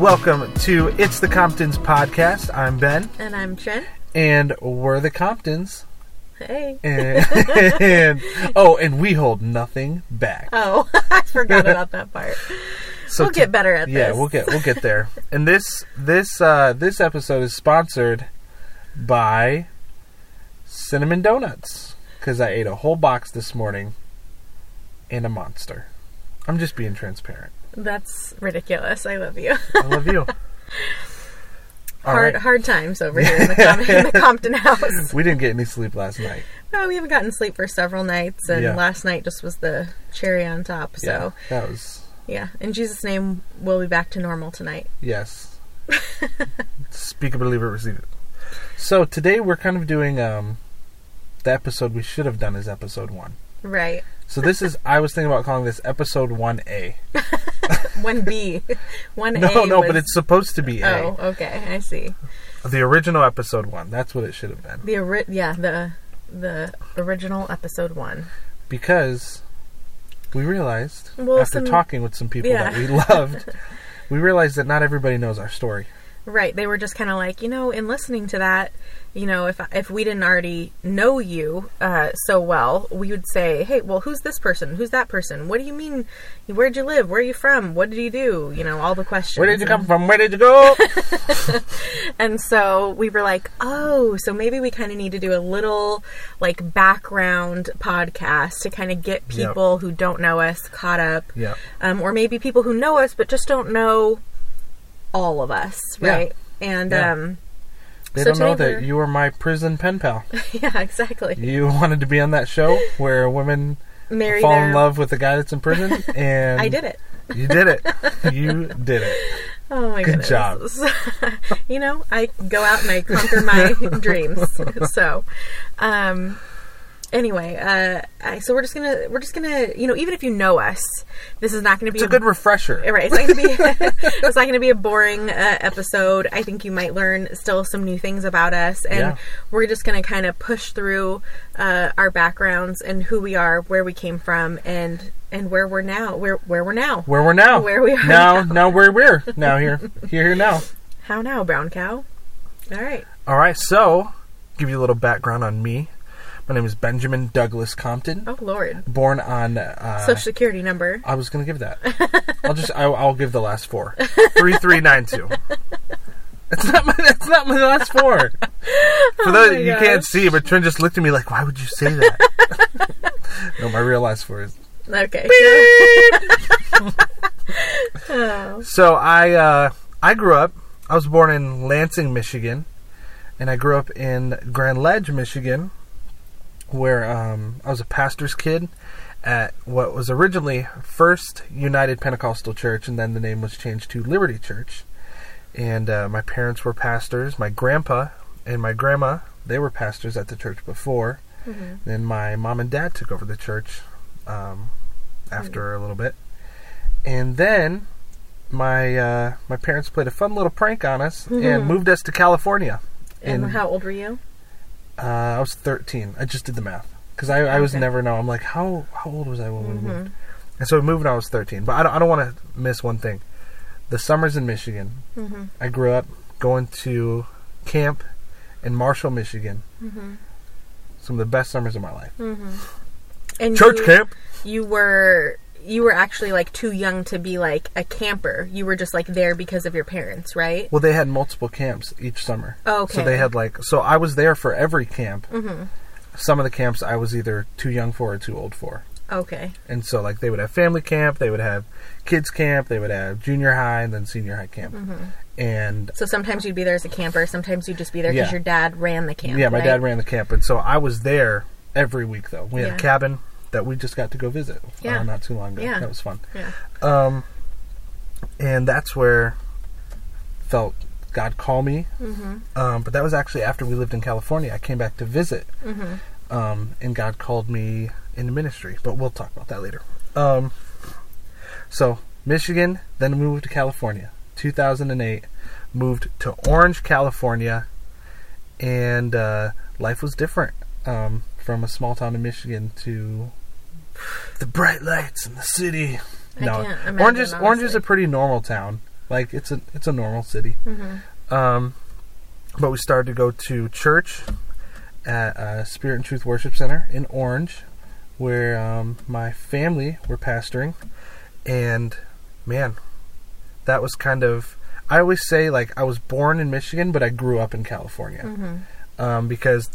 welcome to It's the Comptons podcast. I'm Ben, And I'm Jen. and we're the Comptons. Hey. And, and- oh, and we hold nothing back. Oh, I forgot about that part. So we'll get better at yeah, this. we'll get we'll get there. And this this uh, this episode is sponsored by Cinnamon Donuts because I ate a whole box this morning and a monster. I'm just being transparent. That's ridiculous. I love you. I love you. Hard right. hard times over here in the, Com- in the Compton house. We didn't get any sleep last night. No, we haven't gotten sleep for several nights, and Yeah. last night just was the cherry on top. So, yeah, that was yeah. In Jesus' name, we'll be back to normal tonight. yes. Speak it, believe it, receive it. So today we're kind of doing um, the episode we should have done is episode one. Right. So this is I was thinking about calling this episode one A. One B. One A. No, no, was- but it's supposed to be A. Oh, okay. I see. The original episode one. That's what it should have been. The ori- yeah the the original episode one. Because we realized Well, after some- talking with some people yeah. that we loved, we realized that not everybody knows our story. Right. They were just kind of like, you know, in listening to that, you know, if if we didn't already know you uh, so well, we would say, hey, well, who's this person? Who's that person? What do you mean? Where'd you live? Where are you from? What did you do? You know, all the questions. Where did you come from? Where did you go? And so we were like, oh, so maybe we kind of need to do a little like background podcast to kind of get Yep. people who don't know us caught up. yeah. um, or maybe people who know us but just don't know all of us, Yeah. right? And Yeah. um, They So don't know that you were my prison pen pal. yeah, exactly. You wanted to be on that show where women Marry fall their. in love with the guy that's in prison, and I did it. You did it. You did it. Oh my Good goodness. you know, I go out and I conquer my dreams. So, um, anyway, uh, so we're just gonna we're just gonna you know even if you know us, this is not gonna be It's a good refresher. Right, it's not gonna be it's not gonna be a boring uh, episode. I think you might learn still some new things about us, and Yeah. we're just gonna kind of push through uh, our backgrounds and who we are, where we came from, and and where we're now, where where we're now. Where we're now. Where we are now. now. Now where we're now here. Here here now. How now, brown cow? All right. All right. So, give you a little background on me. My name is Benjamin Douglas Compton. Oh Lord. Born on. Uh, Social security number. I was gonna give that. I'll just. I, I'll give the last four. Three three nine two. It's not my. That's not my last four. For those Oh you gosh. can't see, but Trent just looked at me like, "Why would you say that?" no, my real last four is Okay. oh. So I uh, I grew up. I was born in Lansing, Michigan, and I grew up in Grand Ledge, Michigan, where um, I was a pastor's kid at what was originally First United Pentecostal Church, and then the name was changed to Liberty Church. And uh, my parents were pastors. My grandpa and my grandma they were pastors at the church before. Then my mom and dad took over the church um, after a little bit, and then my uh, my parents played a fun little prank on us and moved us to California. And In- how old were you? Uh, I was 13. I just did the math because I, I was never know. I'm like, how how old was I when we moved? And so we moved when I was 13. But I don't, I don't want to miss one thing. The summers in Michigan. Mm-hmm. I grew up going to camp in Marshall, Michigan. Mm-hmm. Some of the best summers of my life. And Church you, camp. You were you were actually like too young to be like a camper. You were just like there because of your parents, right? Well, they had multiple camps each summer. Oh, So they had like so I was there for every camp. Mm-hmm. Some of the camps I was either too young for or too old for. Okay. And so like they would have family camp, they would have kids camp, they would have junior high and then senior high camp. Mm-hmm. And So sometimes you'd be there as a camper. Sometimes you'd just be there because Yeah. your dad ran the camp. yeah, my right? dad ran the camp and so I was there every week though. We had Yeah. a cabin that we just got to go visit Yeah. uh, not too long ago. Yeah. That was fun. Yeah. Um and that's where felt God call me. Mm-hmm. Um, but that was actually after we lived in California. I came back to visit, Mm-hmm. um, and God called me into ministry. But we'll talk about that later. Um, so Michigan, then moved to California. 2008, moved to Orange, California, and uh, life was different um, from a small town in Michigan to the bright lights in the city. I no, imagine, Orange is Orange is a pretty normal town. Like it's a it's a normal city. Um, but we started to go to church at uh, Spirit and Truth Worship Center in Orange, where um, my family were pastoring, and man, that was kind of. I always say like I was born in Michigan, but I grew up in California, Mm-hmm. um, because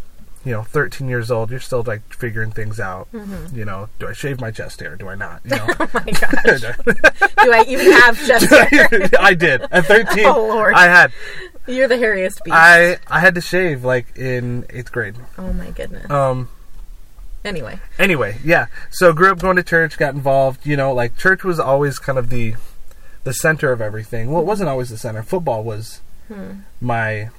you know, 13 years old, you're still like figuring things out. Mm-hmm. You know, do I shave my chest hair? Do I not? You know, Oh my gosh. Do I even have chest hair? I did at 13. Oh, Lord. I had You're the hairiest beast. I I had to shave like in eighth grade. oh my goodness. Um. Anyway. Anyway, yeah. So grew up going to church, got involved. You know, like church was always kind of the the center of everything. Well, it wasn't always the center. Football was my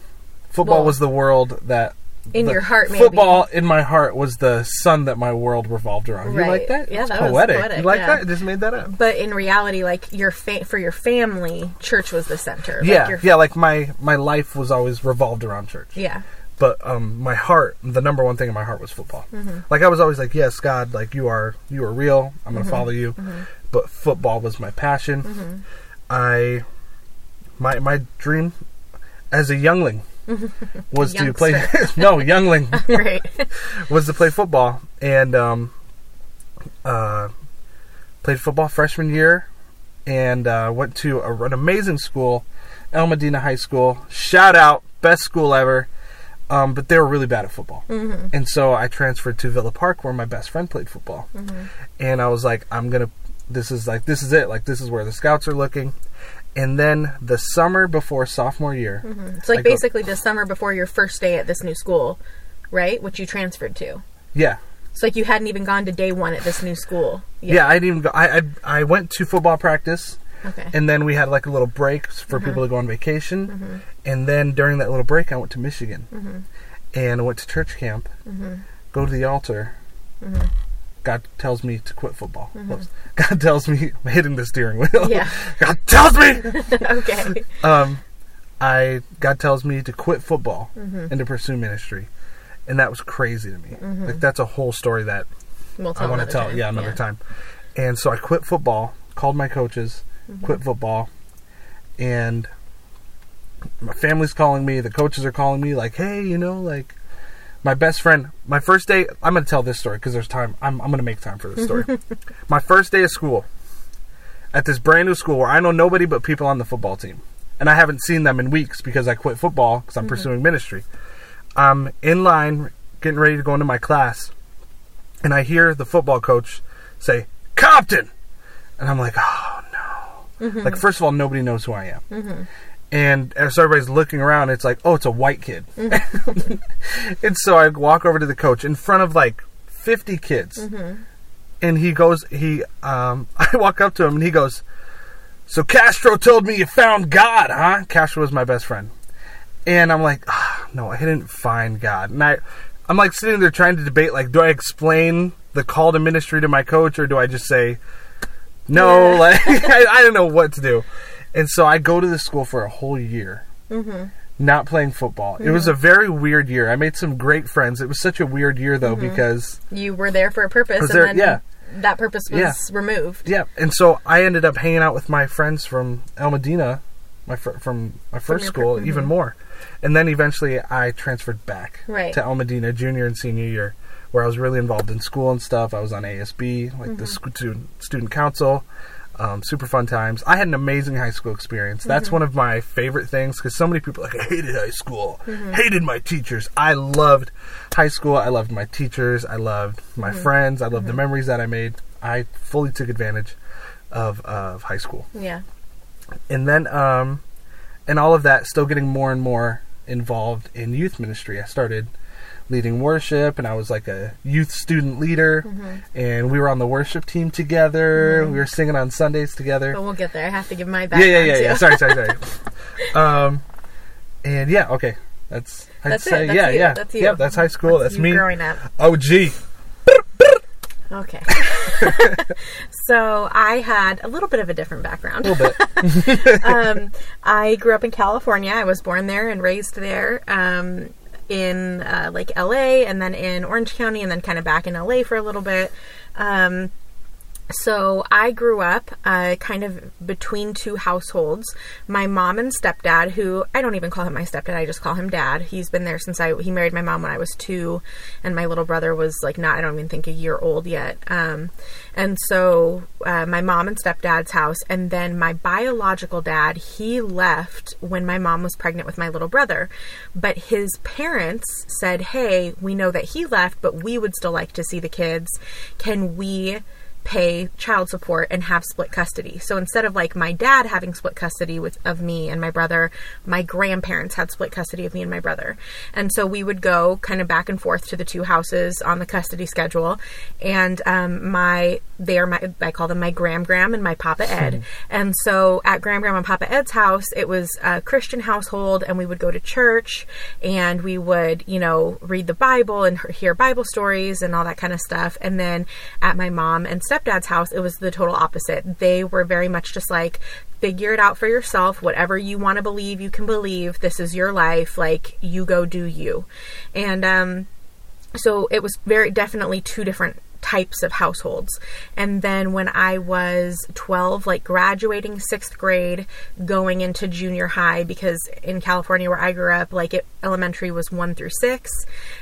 football Hmm. Well, was the world that in your heart, maybe. Football in my heart was the sun that my world revolved around. You like that? Yeah, It's that was poetic. poetic, You like yeah. that? I just made that up. But in reality, like your fa- for your family, church was the center. Like, yeah, your- yeah. Like my my life was always revolved around church. yeah. but um, my heart, the number one thing in my heart was football. Mm-hmm. Like I was always like, yes, God, like you are, you are real. I'm Mm-hmm. gonna follow you. But football was my passion. I, my my dream, as a youngling, was to play. no, youngling Right. was to play football, and um, uh, played football freshman year, and uh, went to a, an amazing school, El Modena High School. Shout out, best school ever. Um, but they were really bad at football, Mm-hmm. and so I transferred to Villa Park, where my best friend played football. Mm-hmm. And I was like, I'm gonna. This is like this is it. Like this is where the scouts are looking. And then the summer before sophomore year, mm-hmm. It's like I go- basically the summer before your first day at this new school, right? Which you transferred to. yeah, It's like you hadn't even gone to day one at this new school. yeah, I didn't even go. I, I I went to football practice. Okay. and then we had like a little break for mm-hmm. people to go on vacation mm-hmm. and then during that little break i went to michigan and I went to church camp go to the altar god tells me to quit football Whoops. god tells me i'm hitting the steering wheel Yeah. god tells me okay. um i god tells me to quit football and to pursue ministry and that was crazy to me like that's a whole story that We'll I want to tell, time. yeah, another time. And so I quit football, called my coaches, Mm-hmm. quit football, and my family's calling me. The coaches are calling me, like, hey, you know, like my best friend. My first day, I'm going to tell this story because there's time. I'm, I'm going to make time for this story. my first day of school at this brand new school where I know nobody but people on the football team, and I haven't seen them in weeks because I quit football because I'm Mm-hmm. pursuing ministry. I'm in line, getting ready to go into my class and I hear the football coach say Compton, and I'm like, oh no! Like first of all, nobody knows who I am, and as everybody's looking around, it's like, oh, it's a white kid, and so I walk over to the coach in front of like 50 kids, and he goes, he, um, I walk up to him and he goes, so Castro told me you found God, huh? Castro was my best friend. And I'm like, ah, no, I didn't find God. And I, I'm like sitting there trying to debate, like, do I explain the call to ministry to my coach or do I just say no? Yeah. Like, I, I don't know what to do. And so I go to the school for a whole year, not playing football. It was a very weird year. I made some great friends. It was such a weird year though because You were there for a purpose, and there- then yeah. that purpose was Yeah. removed. Yeah, and so I ended up hanging out with my friends from El Modena, my fir- from my first your school, mhm. even more. And then eventually I transferred back Right. to El Modena junior and senior year, where I was really involved in school and stuff. I was on ASB, like Mm-hmm. the sc- student council. Um, super fun times. I had an amazing high school experience. That's Mm-hmm. one of my favorite things because so many people like I hated high school, Mm-hmm. hated my teachers. I loved high school. I loved my teachers. I loved my Mm-hmm. friends. I loved the memories that I made. I fully took advantage of of high school, Yeah. and then um, and all of that, still getting more and more involved in youth ministry. I started leading worship, and I was like a youth student leader, and we were on the worship team together. We were singing on Sundays together. But we'll get there. I have to give my yeah, background yeah, yeah, too. yeah. Sorry, sorry, sorry. um, and yeah, okay, that's I'd That's it. say That's yeah, you. yeah, That's you. Yep, that's high school. That's, you me. growing up. Oh, gee. Okay. so I had a little bit of a different background. A little bit. um, I grew up in California. I was born there and raised there. Um, in uh, like LA and then in Orange County and then kind of back in LA for a little bit. Um, so I grew up uh, kind of between two households. My mom and stepdad, who I don't even call him my stepdad, I just call him dad. He's been there since I he married my mom when I was two, and my little brother was like not I don't even think a year old yet. Um, and so uh, my mom and stepdad's house, and then my biological dad, he left when my mom was pregnant with my little brother, but his parents said, "Hey, we know that he left, but we would still like to see the kids. Can we?" Pay child support and have split custody. So instead of like my dad having split custody with of me and my brother, my grandparents had split custody of me and my brother. And so we would go kind of back and forth to the two houses on the custody schedule. And um, my they are my I call them my gram gram and my papa Ed. and so at gram gram and papa Ed's house, it was a Christian household, and we would go to church and we would you know read the Bible and hear Bible stories and all that kind of stuff. And then at my mom and stepdad's house, it was the total opposite. They were very much just like, figure it out for yourself. Whatever you want to believe, you can believe. This is your life. Like, you go do you. And, um, so it was very definitely two different types of households. And then when I was 12, like graduating sixth grade, going into junior high, because in California where I grew up, like it, elementary was one through six,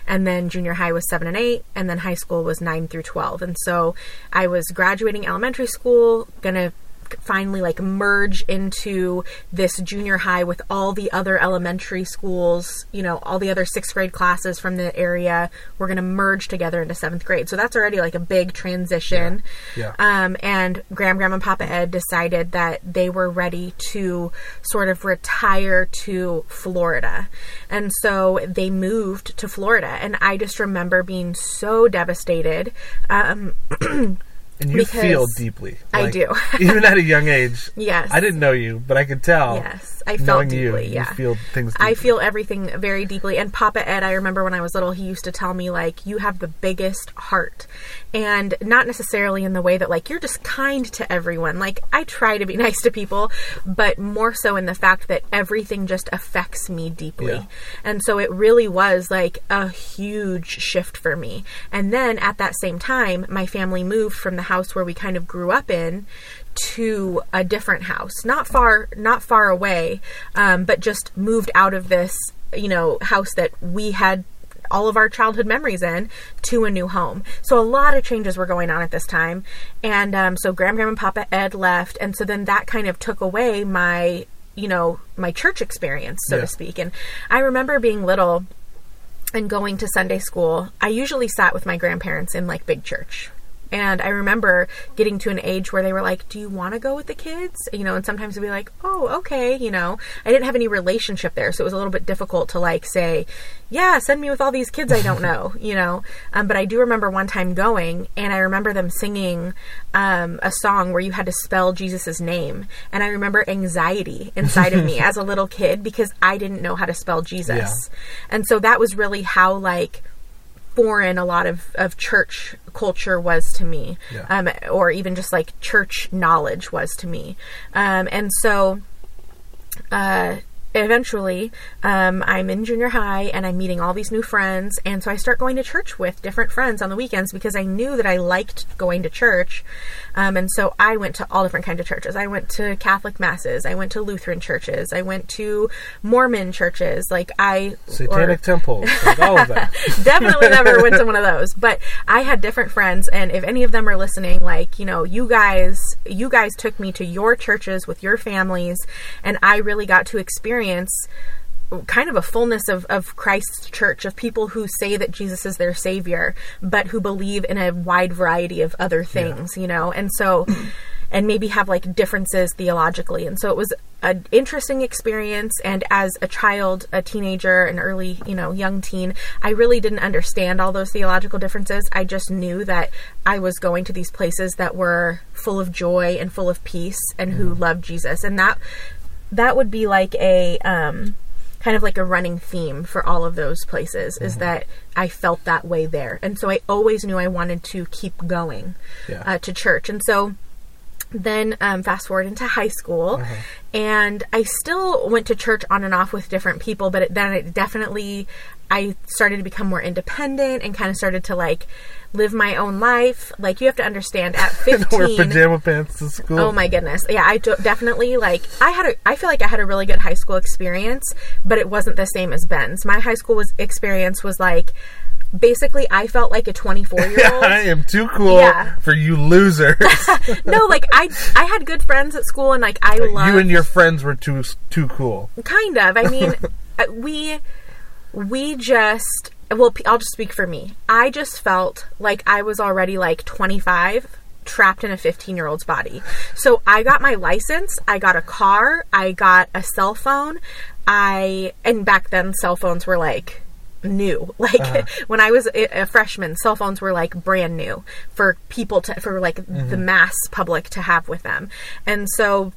and then junior high was seven and eight, and then high school was nine through 12. And so I was graduating elementary school, gonna finally like merge into this junior high with all the other elementary schools, you know, all the other sixth grade classes from the area. We're going to merge together into seventh grade. So that's already like a big transition. Yeah. Yeah. Um, and Gram and Papa Ed decided that they were ready to sort of retire to Florida. And so they moved to Florida. And I just remember being so devastated. Um, And you Because feel deeply. I do. even at a young age. Yes. I didn't know you, but I could tell. Yes, I felt deeply. you, yeah, you feel things. Deeply. I feel everything very deeply. And Papa Ed, I remember when I was little, he used to tell me like, "You have the biggest heart," and not necessarily in the way that like you're just kind to everyone. Like I try to be nice to people, but more so in the fact that everything just affects me deeply. Yeah. And so it really was like a huge shift for me. And then at that same time, my family moved from the house where we kind of grew up in to a different house, not far, not far away, um, but just moved out of this, you know, house that we had all of our childhood memories in to a new home. So a lot of changes were going on at this time, and um, so Gram Gram and Papa Ed left, and so then that kind of took away my, you know, my church experience, so Yeah. to speak. And I remember being little and going to Sunday school. I usually sat with my grandparents in like big church. And I remember getting to an age where they were like, Do you want to go with the kids? You know, and sometimes it'd be like, Oh, okay. You know, I didn't have any relationship there. So it was a little bit difficult to like say, Yeah, send me with all these kids I don't know, you know. Um, but I do remember one time going and I remember them singing um, a song where you had to spell Jesus' name. And I remember anxiety inside of me as a little kid because I didn't know how to spell Jesus. Yeah. And so that was really how, like, foreign a lot of, of church culture was to me, Yeah. um, or even just like church knowledge was to me. Um, and so, uh, eventually, um, I'm in junior high and I'm meeting all these new friends. And so I start going to church with different friends on the weekends because I knew that I liked going to church. Um, and so I went to all different kinds of churches. I went to Catholic masses. I went to Lutheran churches. I went to Mormon churches. Like I Satanic or- temples, like all of that. definitely never went to one of those but i had different friends and if any of them are listening like you know you guys you guys took me to your churches with your families and i really got to experience kind of a fullness of, of Christ's church of people who say that Jesus is their savior, but who believe in a wide variety of other things, you know, and so, and maybe have like differences theologically. And so it was an interesting experience. And as a child, a teenager, an early, you know, young teen, I really didn't understand all those theological differences. I just knew that I was going to these places that were full of joy and full of peace and who mm-hmm. loved Jesus. And that, that would be like a, um, kind of like a running theme for all of those places is that I felt that way there. And so I always knew I wanted to keep going Yeah. uh, to church. And so then um, fast forward into high school Uh-huh. and i still went to church on and off with different people but it, then it definitely i started to become more independent and kind of started to like live my own life like you have to understand at And wear 15 pajama pants to school. Oh my goodness. Yeah, I do, definitely like I had a I feel like I had a really good high school experience, but it wasn't the same as Ben's. My high school was experience was like basically I felt like a 24-year-old. I am too cool Yeah. for you losers. no, like I I had good friends at school and like I loved you and your friends were too too cool. kind of. I mean, uh, we we just well, I'll just speak for me. I just felt like I was already like 25 trapped in a 15 year old's body. So I got my license, I got a car, I got a cell phone. I and back then cell phones were like new. Like uh-huh. when I was a a freshman, cell phones were like brand new for people to for like the mm-hmm. mass public to have with them. And so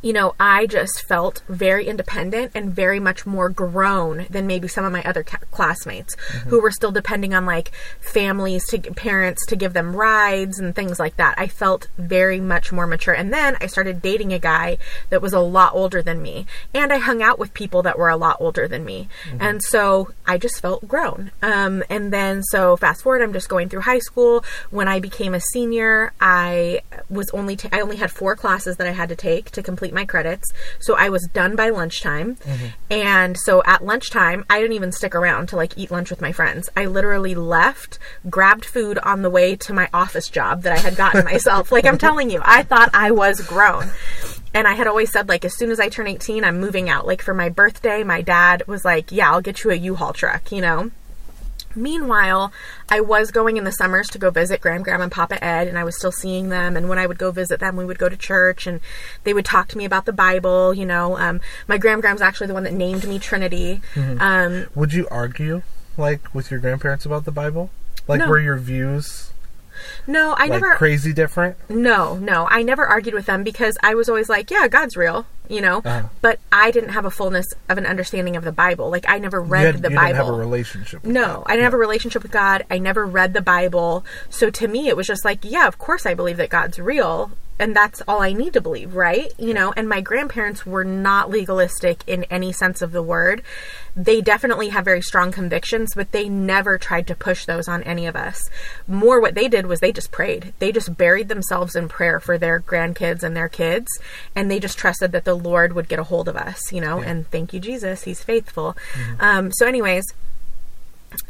you know, I just felt very independent and very much more grown than maybe some of my other ca- classmates who were still depending on like families to parents to give them rides and things like that. I felt very much more mature. And then I started dating a guy that was a lot older than me, and I hung out with people that were a lot older than me. And so I just felt grown. Um, and then so fast forward, I'm just going through high school. When I became a senior, I was only ta- I only had four classes that I had to take to complete my credits. So I was done by lunchtime. Mm-hmm. And so at lunchtime, I didn't even stick around to like eat lunch with my friends. I literally left, grabbed food on the way to my office job that I had gotten myself. Like I'm telling you, I thought I was grown. And I had always said, like, as soon as I turn 18, I'm moving out. Like, for my birthday, my dad was like, Yeah, I'll get you a U Haul truck, you know? Meanwhile, I was going in the summers to go visit Grand Grandma and Papa Ed, and I was still seeing them. And when I would go visit them, we would go to church, and they would talk to me about the Bible. You know, um, my Grand Grandma's actually the one that named me Trinity. Um, Would you argue like with your grandparents about the Bible? Like No. were your views no, I like never. crazy different? No, no, I never argued with them because I was always like, yeah, God's real, you know. Uh-huh. But I didn't have a fullness of an understanding of the Bible. Like I never read had, the you Bible. didn't have a relationship. With No, God. I didn't have a relationship with God. I never read the Bible. So to me, it was just like, yeah, of course I believe that God's real. And that's all I need to believe, right? You know, and my grandparents were not legalistic in any sense of the word. They definitely have very strong convictions, but they never tried to push those on any of us. More what they did was they just prayed. They just buried themselves in prayer for their grandkids and their kids. And they just trusted that the Lord would get a hold of us, you know, and thank you, Jesus. He's faithful. Um, so, anyways,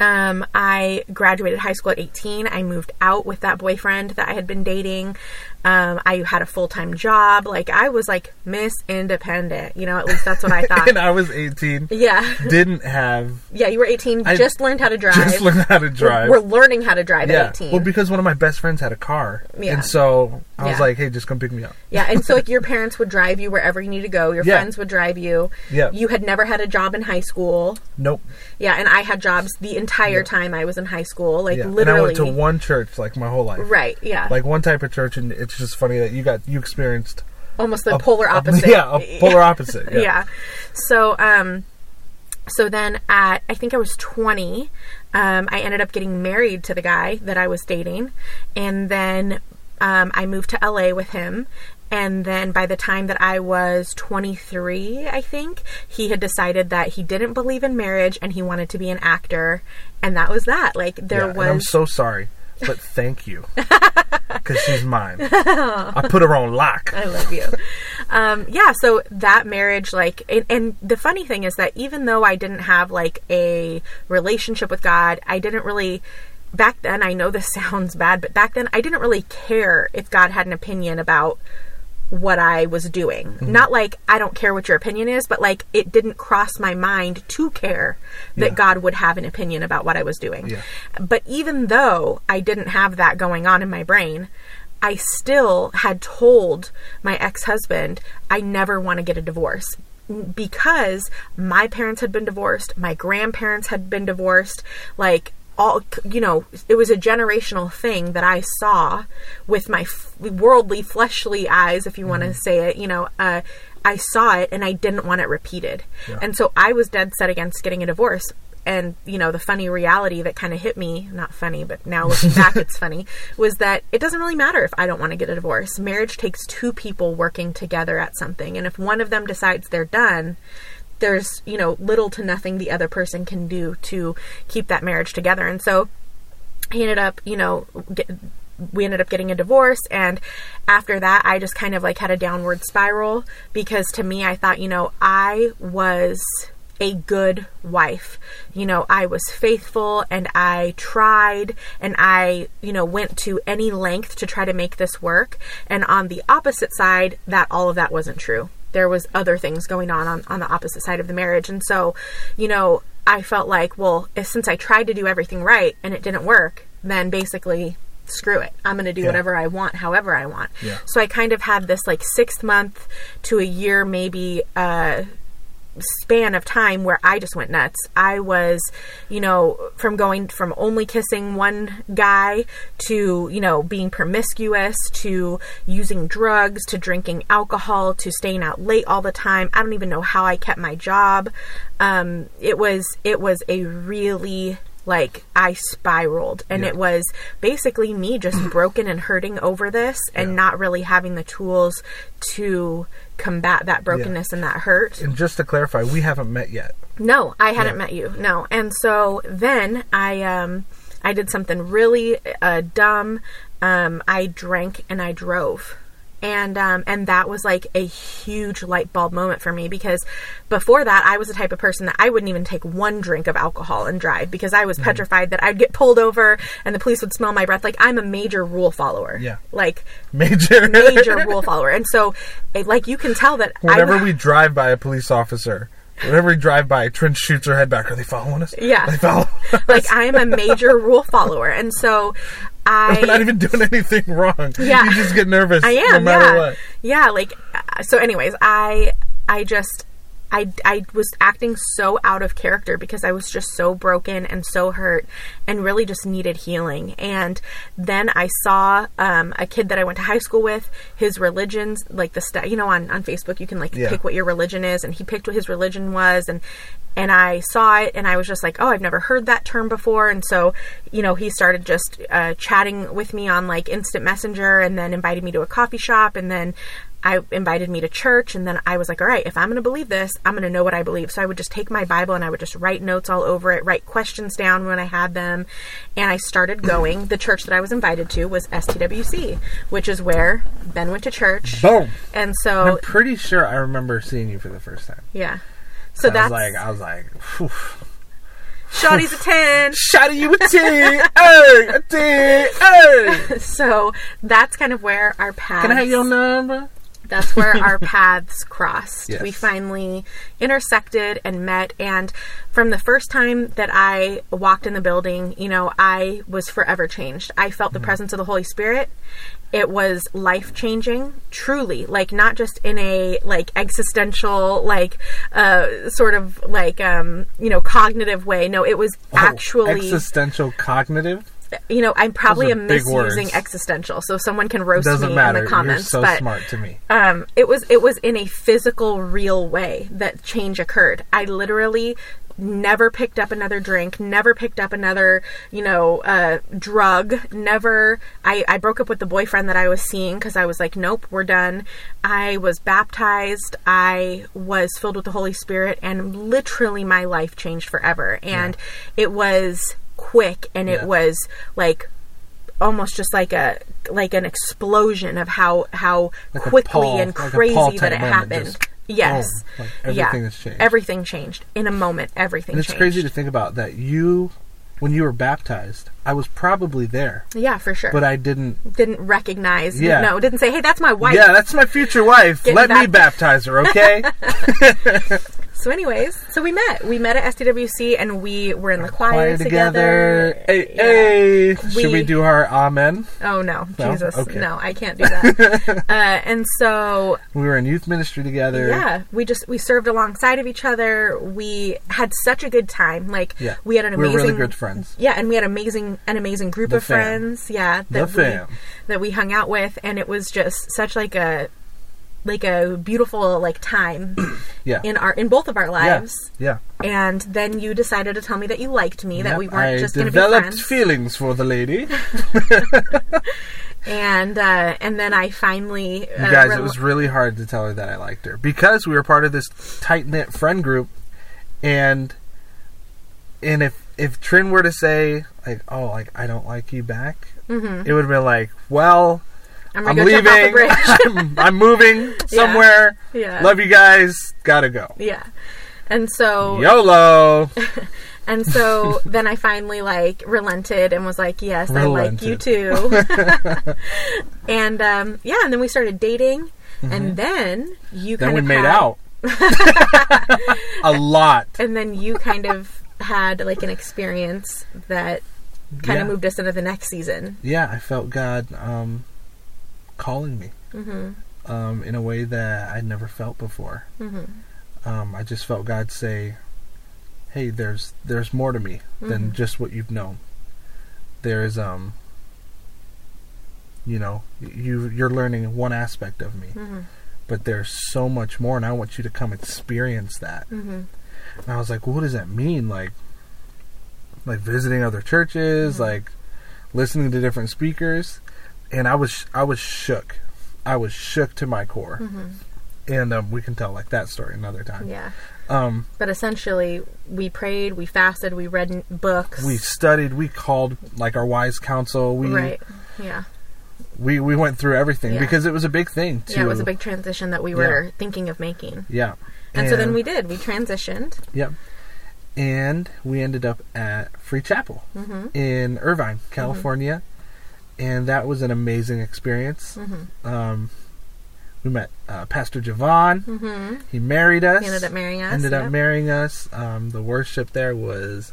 um, I graduated high school at 18. I moved out with that boyfriend that I had been dating. Um, I had a full time job. Like, I was like Miss Independent. You know, at least that's what I thought. and I was 18. yeah. Didn't have Yeah, you were 18, I just learned how to drive. just learned how to drive. We're learning how to drive yeah. at 18. Well, because one of my best friends had a car, Yeah. and so I was like, "Hey, just come pick me up." yeah, and so like your parents would drive you wherever you need to go. Your Yeah. friends would drive you. Yeah. You had never had a job in high school. Nope. Yeah, and I had jobs the entire time I was in high school. Like Yeah. And I literally. went to one church like my whole life. right. Yeah. Like one type of church, and it's just funny that you got you experienced Almost the a- polar a- opposite. yeah, a polar opposite. Yeah. yeah. So um so then at I think I was 20, um I ended up getting married to the guy that I was dating and then um I moved to LA with him and then by the time that I was 23, I think, he had decided that he didn't believe in marriage and he wanted to be an actor and that was that. Like there Yeah, was and I'm so sorry, but thank you because she's mine. I put her on lock. I love you. um, yeah, so that marriage, like, and, and the funny thing is that even though I didn't have like a relationship with God, I didn't really. Back then, I know this sounds bad, but back then, I didn't really care if God had an opinion about what I was doing. Mm-hmm. Not like I don't care what your opinion is, but like it didn't cross my mind to care that Yeah. God would have an opinion about what I was doing. Yeah. But even though I didn't have that going on in my brain, I still had told my ex husband, I never want to get a divorce. Because my parents had been divorced, my grandparents had been divorced, like all you know it was a generational thing that i saw with my f- worldly fleshly eyes if you want to say it you know uh, i saw it and i didn't want it repeated. And so i was dead set against getting a divorce and you know the funny reality that kind of hit me not funny but now looking back it's funny was that it doesn't really matter if i don't want to get a divorce. Marriage takes two people working together at something and if one of them decides they're done there's you know little to nothing the other person can do to keep that marriage together and so he ended up you know get, we ended up getting a divorce and after that i just kind of like had a downward spiral because to me i thought you know i was a good wife. You know, I was faithful and I tried and I, you know, went to any length to try to make this work. And on the opposite side, that all of that wasn't true. There was other things going on on, on the opposite side of the marriage. And so, you know, I felt like, well, if, since I tried to do everything right and it didn't work, then basically screw it. I'm going to do Yeah. whatever I want, however I want. Yeah. So I kind of had this like six month to a year, maybe, uh, span of time where I just went nuts. I was, you know, from going from only kissing one guy to, you know, being promiscuous to using drugs to drinking alcohol to staying out late all the time. I don't even know how I kept my job. Um, it was it was a really like I spiraled and Yeah. it was basically me just broken and hurting over this and Yeah. not really having the tools to combat that brokenness and that hurt. And just to clarify, we haven't met yet. No, I hadn't Yeah. met you. No. And so then I um I did something really uh, dumb. Um I drank and I drove. And um and that was like a huge light bulb moment for me because before that I was the type of person that I wouldn't even take one drink of alcohol and drive because I was Mm-hmm. petrified that I'd get pulled over and the police would smell my breath like I'm a major rule follower. Yeah. Like Major. major rule follower. And so it, like you can tell that Whenever I we drive by a police officer, whenever we drive by, Trin shoots her head back. Are they following us? Yeah. They follow. like I am a major rule follower, and so I We're not even doing anything wrong. Yeah. You just get nervous. I am No matter yeah what. yeah like uh, so anyways I I just I, I was acting so out of character because I was just so broken and so hurt and really just needed healing. And then I saw um, a kid that I went to high school with, his religion's like the st- you know on, on Facebook you can like Yeah. pick what your religion is and he picked what his religion was and and I saw it and I was just like, oh, I've never heard that term before. And so, you know, he started just uh, chatting with me on like instant messenger and then invited me to a coffee shop and then I invited me to church and then I was like, all right, if I'm going to believe this, I'm going to know what I believe. So I would just take my Bible and I would just write notes all over it, write questions down when I had them. And I started going. The church that I was invited to was STWC, which is where Ben went to church. Boom. And I'm so, pretty sure I remember seeing you for the first time. yeah. So I that's was like, I was like, Phew. Shawty's a 10. shot you a a T, hey, a T, hey. so that's kind of where our paths Can I have your number? That's where our paths crossed. Yes. We finally intersected and met and from the first time that I walked in the building, you know, I was forever changed. I felt Mm-hmm. the presence of the Holy Spirit. It was life changing, truly. Like not just in a like existential, like uh sort of like um, you know, cognitive way. No, it was actually Oh, existential cognitive. You know, I'm probably a misusing words. existential, so someone can roast Doesn't me matter. in the comments. You're so but smart to me. um, it was it was in a physical, real way that change occurred. I literally never picked up another drink, never picked up another, you know, uh, drug. Never. I, I broke up with the boyfriend that I was seeing because I was like, nope, we're done. I was baptized. I was filled with the Holy Spirit, and literally my life changed forever. And it was quick, and it was like almost just like a like an explosion of how how Like quickly Paul- and crazy Paul that it happened. just yes, boom, like yeah, everything has changed. everything changed in a moment. Everything. And it's changed. crazy to think about that you, when you were baptized, I was probably there, Yeah, for sure. but I didn't. didn't recognize. Yeah. No, didn't say, "Hey, that's my wife." Yeah, that's my future wife. Let me baptize her, okay? So, anyways, so we met. We met at STWC, and we were in the choir, Choir together. together. Hey, Yeah. hey. Should We- we do our amen? Oh no, No? Jesus, Okay. no, I can't do that. uh, and so We were in youth ministry together. Yeah, we just we served alongside of each other. We had such a good time. Like Yeah. we had an We were amazing really good friends. Yeah, and we had amazing an amazing group The of fam. friends. Yeah, The we fam. that we hung out with, and it was just such like a like a beautiful like time Yeah. in our in both of our lives. Yeah. And then you decided to tell me that you liked me, that we weren't I just going to be friends. developed feelings for the lady. and uh, and then I finally uh, You guys, rel- it was really hard to tell her that I liked her because we were part of this tight knit friend group, and and if if Trin were to say like, "Oh, like I don't like you back," Mhm. it would have been like, "Well, I'm I'm, gonna jump off the leaving. I'm, I'm moving somewhere. Yeah. Love you guys. Gotta go. yeah. And so YOLO." and so then I finally like relented and was like, "Yes, I like you too." and um, yeah, and then we started dating, and then you Mm-hmm. then kind we of made had, out a lot. and then you kind of had like an experience that kind Yeah. of moved us into the next season. yeah, I felt God um, calling me hmm um, in a way that I'd never felt before. hmm Um, I just felt God say, "Hey, there's there's more to me than Mhm. just what you've known. There's um, you know, you you're learning one aspect of me, hmm but there's so much more, and I want you to come experience that." hmm And I was like, "What does that mean? Like, like visiting other churches, Mhm. like listening to different speakers?" And I was I was shook. I was shook to my core, hmm and um, we can tell like that story another time. Yeah. Um, But essentially, we prayed, we fasted, we read books. we studied, we called like our wise counsel. We right. Yeah. we we went through everything Yeah. because it was a big thing. To, Yeah, it was a big transition that we were thinking of making. yeah. And, so then we did. We transitioned. Yep. And we ended up at Free Chapel hmm in Irvine, California, and that was an amazing experience. hmm Um, we met uh, Pastor Javon. hmm He married us. He ended up marrying us. ended up marrying us. Um, the worship there was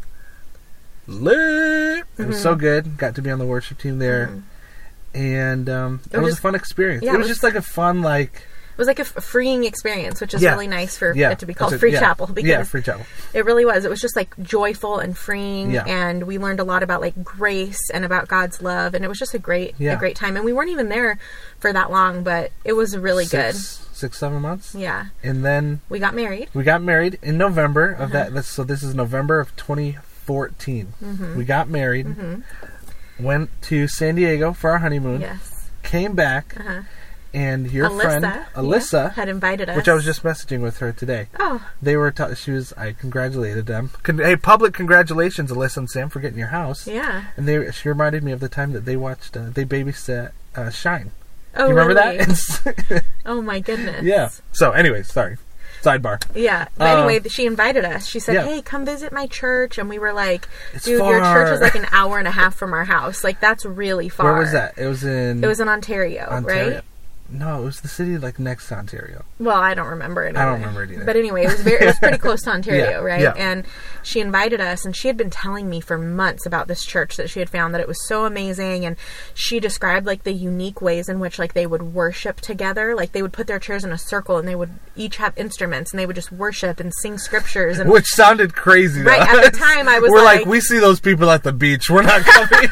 lit. It was so good. Got to be on the worship team there, Mhm. and um, it, was was, a fun experience. yeah, it it was was- just like a fun, like It was like a f- freeing experience, which is Yeah. really nice for yeah, it to be called that's it, Free yeah. Chapel because yeah, free chapel. it really was. It was just like joyful and freeing, Yeah. and we learned a lot about like grace and about God's love, and it was just a great, Yeah. a great time. And we weren't even there for that long, but it was really six, six, seven months, good. Yeah, and then we got married. we got married in November of Uh-huh. that. That's, so this is November of 2014. Mm-hmm. We got married. hmm Went to San Diego for our honeymoon. Yes. Came back, Uh-huh. And your Alyssa, friend yeah, Alyssa, had invited us. which I was just messaging with her today. Oh, They were. Ta- she was. I congratulated them. Con- hey, public congratulations, Alyssa and Sam, for getting your house. yeah. And they. She reminded me of the time that they watched. Uh, they babysat uh, Shine. Oh, you remember really? that? Oh my goodness. yeah. So, anyways, sorry. Sidebar. Yeah. But Uh, anyway, she invited us. She said, yeah. "Hey, come visit my church," and we were like, "Dude, your church is like an hour and a half from our house. Like that's really far." Where was that? It was in. It was in Ontario, Ontario. right? No, it was the city like next to Ontario. Well, I don't remember it. I don't remember it either. But anyway, it was very, it was pretty close to Ontario, Yeah, right? yeah. And she invited us, and she had been telling me for months about this church that she had found that it was so amazing, and she described like the unique ways in which like they would worship together, like they would put their chairs in a circle, and they would each have instruments, and they would just worship and sing scriptures, and Which sounded crazy. Right, at the time, I was We're like, like- we see those people at the beach. We're not coming.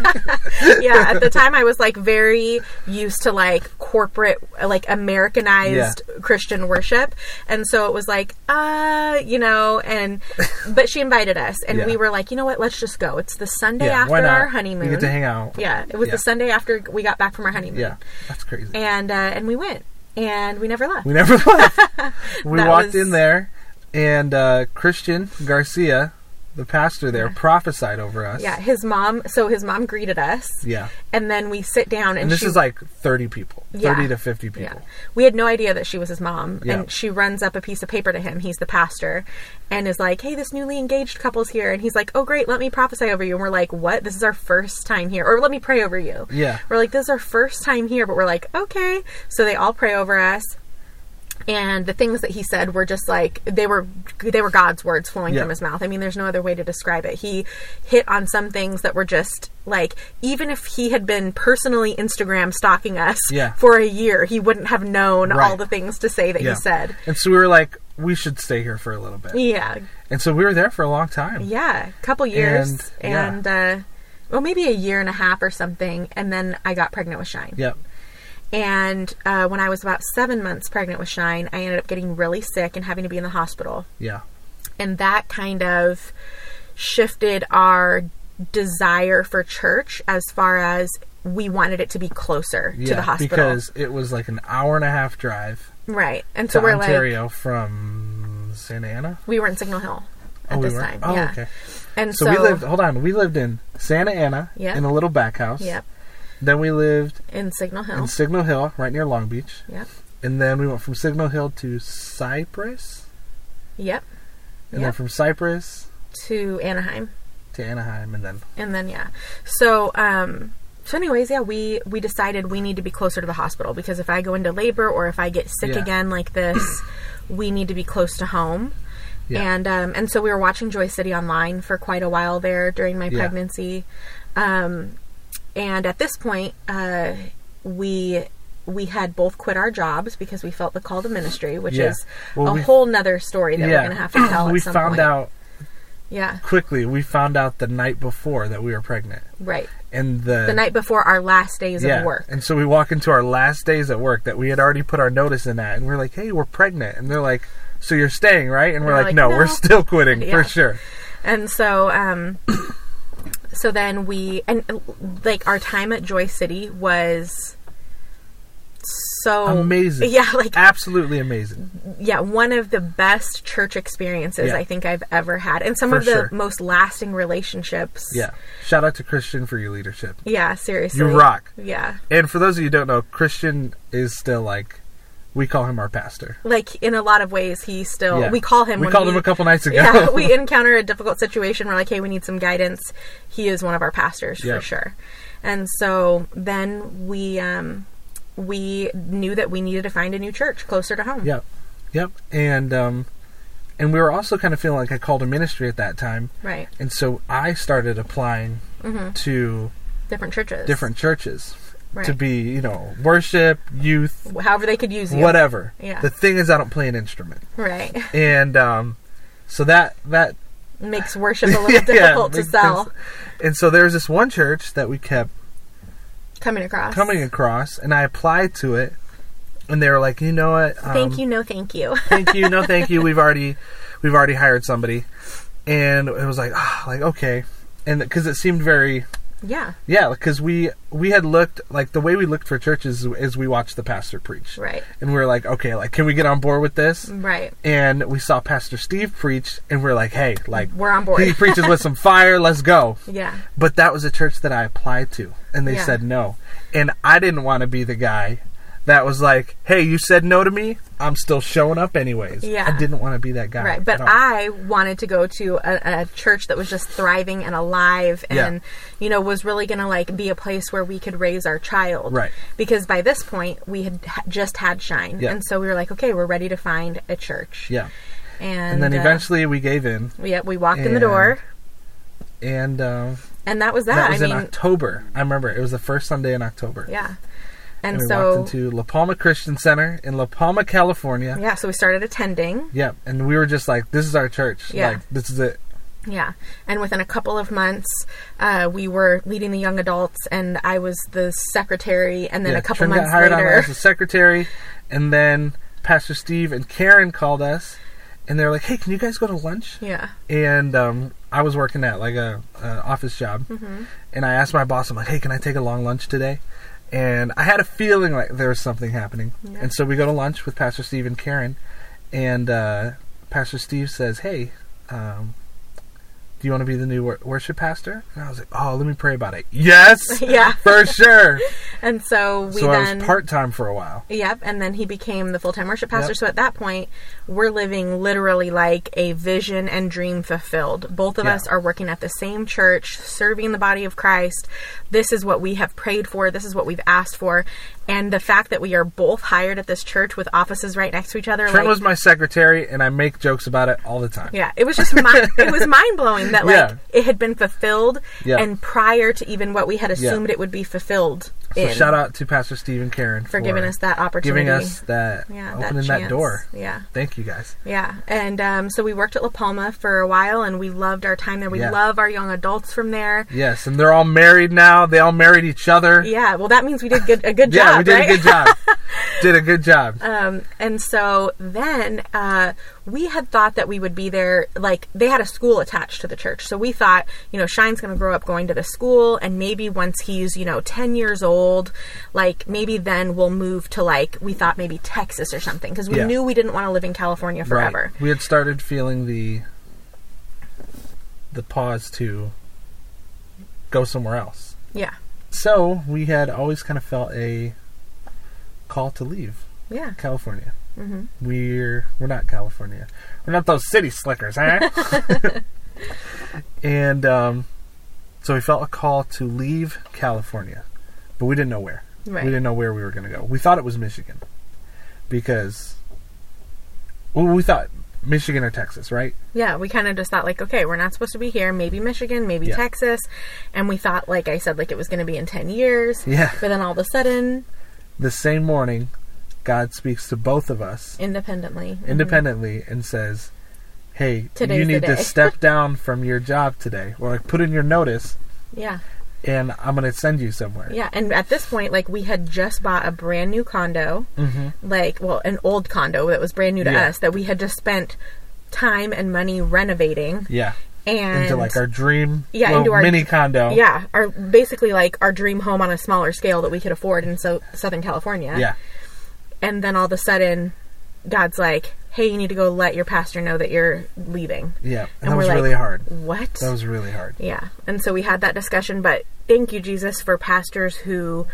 yeah, at the time I was like very used to like corporate, like Americanized Christian worship, and so it was like, uh, you know, and but she invited us, and Yeah. we were like, you know what, let's just go. It's the Sunday yeah, after our honeymoon. We get to hang out. yeah, it was Yeah. the Sunday after we got back from our honeymoon. Yeah, that's crazy. and uh, and we went, and we never left. We never left. we That walked was- in there, and uh, Christian Garcia, the pastor there, prophesied over us. yeah, his mom. So his mom greeted us, Yeah. and then we sit down, and, And this she, is like 30 people, Yeah. 30 to 50 people. Yeah. We had no idea that she was his mom. Yeah. And she runs up a piece of paper to him. He's the pastor. And is like, hey, this newly engaged couple's here. And he's like, oh, great. Let me prophesy over you. And we're like, what? This is our first time here. Or let me pray over you. Yeah. We're like, this is our first time here. But we're like, okay. So they all pray over us. And the things that he said were just like they were they were God's words flowing Yeah. from his mouth. I mean, there's no other way to describe it. He hit on some things that were just like even if he had been personally Instagram stalking us Yeah. for a year, he wouldn't have known Right. all the things to say that Yeah. he said. And so we were like, we should stay here for a little bit. Yeah, And so we were there for a long time. yeah, a couple years, And, and uh, well, maybe a year and a half or something, and then I got pregnant with Shine. Yep. And uh, when I was about seven months pregnant with Shine, I ended up getting really sick and having to be in the hospital. Yeah. And that kind of shifted our desire for church as far as we wanted it to be closer Yeah. to the hospital. Because it was like an hour and a half drive right. And so we're like, Ontario from Santa Ana. we were in Signal Hill at oh, this we time. Oh, yeah. okay. And So, so, we lived. Hold on. We lived in Santa Ana Yeah. in a little back house. Yep. Then we lived In Signal Hill. in Signal Hill, right near Long Beach. Yep. And then we went from Signal Hill to Cypress. Yep. And Yep. then from Cypress To Anaheim. to Anaheim. And then, and then yeah so um so anyways yeah we we decided we need to be closer to the hospital because if i go into labor or if i get sick Yeah. again like this we need to be close to home Yeah. and um and so we were watching joy city online for quite a while there during my Yeah. pregnancy um and at this point uh we we had both quit our jobs because we felt the call to ministry which Yeah. is Well, a we- whole nother story that we're gonna have to tell we found point. out yeah quickly. We found out the night before that we were pregnant. right And the, the night before our last days yeah. of work And so we walk into our last days at work that we had already put our notice in that, And we're like, hey, we're pregnant. And they're like, so you're staying, right? And we're, We're like, like, no, we're still quitting Yeah. for sure. And so, um, so then we and like our time at Joy City was so Amazing. Yeah, like Absolutely amazing. yeah, one of the best church experiences Yeah. I think I've ever had, and some For of the sure. most lasting relationships. Yeah. Shout out to Christian for your leadership. yeah, seriously, You rock. Yeah, And for those of you who don't know, Christian is still like, we call him our pastor. like in a lot of ways, he still Yeah. we call him. We called him a couple nights ago. Yeah, we encounter a difficult situation. We're like, hey, we need some guidance. He is one of our pastors Yeah. for sure. And so then we um, we knew that we needed to find a new church closer to home. Yep. Yep. And um and we were also kind of feeling like I called a ministry at that time. Right. And so I started applying Mm-hmm. to Different churches. different churches Right. to be, you know, worship, youth, However they could use you. whatever. Yeah. The thing is I don't play an instrument. Right. And um so that that Makes worship a little Yeah, difficult to sell. sense. And so there's this one church that we kept Coming across. coming across and I applied to it and they were like, "You know what? Um, Thank you, no thank you. thank you, no thank you. We've already we've already hired somebody." And it was like, ah, like okay. And because it seemed very yeah. yeah, because we we had looked like the way we looked for churches is we watched the pastor preach, Right. and we were like, okay, like can we get on board with this? Right. And we saw Pastor Steve preach, and we are like, hey, like We're on board. he preaches with some fire, let's go. Yeah. But that was a church that I applied to, and they Yeah. said no, and I didn't want to be the guy that was like, hey, you said no to me, I'm still showing up anyways. Yeah. I didn't want to be that guy. Right, but. I wanted to go to a, a church that was just thriving and alive, Yeah. and you know was really going to like be a place where we could raise our child. Right. Because by this point we had just had Shine, Yeah. and so we were like, okay, we're ready to find a church. yeah, And, and then uh, eventually we gave in, yeah, we walked in the door, and uh, and that was that. that was I in mean, October. I remember it was the first Sunday in October. yeah. And, and we so walked into La Palma Christian Center in La Palma, California. yeah, so we started attending. Yep, and we were just like, "This is our church. Yeah. Like, this is it." Yeah, and within a couple of months, uh, we were leading the young adults, and I was the secretary. And then yeah, a couple Trin months got hired on later, as a secretary, and then Pastor Steve and Karen called us, and they were like, "Hey, can you guys go to lunch?" yeah, And um, I was working at like a, a office job, Mm-hmm. and I asked my boss, "I'm like, hey, can I take a long lunch today?" And I had a feeling like there was something happening, Yeah. and so we go to lunch with Pastor Steve and Karen, and uh, Pastor Steve says, "Hey." Um, do you want to be the new wor- worship pastor? And I was like, oh, let me pray about it. Yes, Yeah. for sure. and so we so I then was part time for a while. Yep, and then he became the full time worship pastor. Yep. So at that point, we're living literally like a vision and dream fulfilled. Both of Yeah. us are working at the same church, serving the body of Christ. This is what we have prayed for, this is what we've asked for. And the fact that we are both hired at this church with offices right next to each other, Trent like was my secretary, and I make jokes about it all the time. yeah, it was just it was mind blowing that like Yeah. it had been fulfilled, Yeah. and prior to even what we had assumed it would be fulfilled, So in shout out to Pastor Steve and Karen for giving us that opportunity. giving us that yeah, opening that, chance. door. Yeah. Thank you guys. Yeah, and um, so we worked at La Palma for a while, and we loved our time there. We Yeah. love our young adults from there. Yes, and they're all married now. They all married each other. Yeah, well, that means we did good, a good Yeah, job. Yeah, we did right? a good job. did a good job. Um, and so then uh, we had thought that we would be there. Like they had a school attached to the church, so we thought, you know, Shine's going to grow up going to the school, and maybe once he's, you know, ten years old, like maybe then we'll move to like we thought maybe Texas or something because we Yeah. knew we didn't want to live in California forever. Right. We had started feeling the the pause to go somewhere else. Yeah, So we had always kind of felt a call to leave yeah, California. hmm We're we're not California. We're not those city slickers, huh? and um, so we felt a call to leave California, but we didn't know where. right. We didn't know where we were going to go. We thought it was Michigan because well, we thought Michigan or Texas, right? Yeah, we kind of just thought like, okay, we're not supposed to be here. Maybe Michigan, maybe Yeah. Texas, and we thought, like I said, like it was going to be in ten years. Yeah. But then all of a sudden, The same morning, God speaks to both of us independently, Mhm. independently and says, "Hey, Today's you need to step down from your job today, or like put in your notice, Yeah, and I'm going to send you somewhere." yeah. And at this point, like we had just bought a brand new condo, hmm like well, an old condo that was brand new to Yeah. us that we had just spent time and money renovating, Yeah. and into like our dream Yeah, into our- mini condo. yeah, our basically like our dream home on a smaller scale that we could afford in so Southern California. Yeah. and then all of a sudden god's like hey you need to go let your pastor know that you're leaving Yeah. And, And that we're was like- really hard. what That was really hard. yeah and so we had that discussion but thank you jesus for pastors who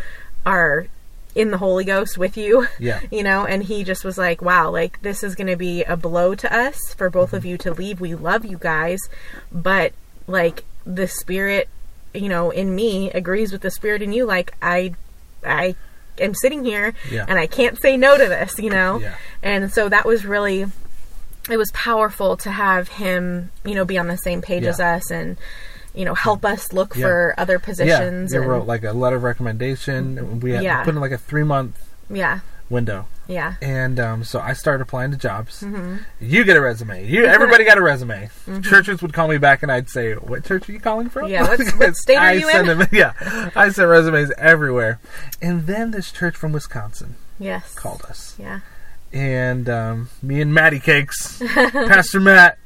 are in the holy ghost with you Yeah. you know and he just was like wow like this is going to be a blow to us for both of mm-hmm. you to leave we love you guys but like the spirit you know in me agrees with the spirit in you like i i am sitting here Yeah. and i can't say no to this you know Yeah. and so that was really it was powerful to have him you know be on the same page Yeah. as us and you know help us look Yeah. for other positions and- wrote like a letter of recommendation. We had Yeah. put in like a three month yeah window. Yeah And um, so I started applying to jobs. Mm-hmm. You get a resume. You everybody got a resume. Churches would call me back, and I'd say, "What church are you calling from?" Yeah, what- what state are I you send in? Them, yeah, I sent resumes everywhere. And then this church from Wisconsin yes called us, yeah and um, me and Matty Cakes, Pastor Matt,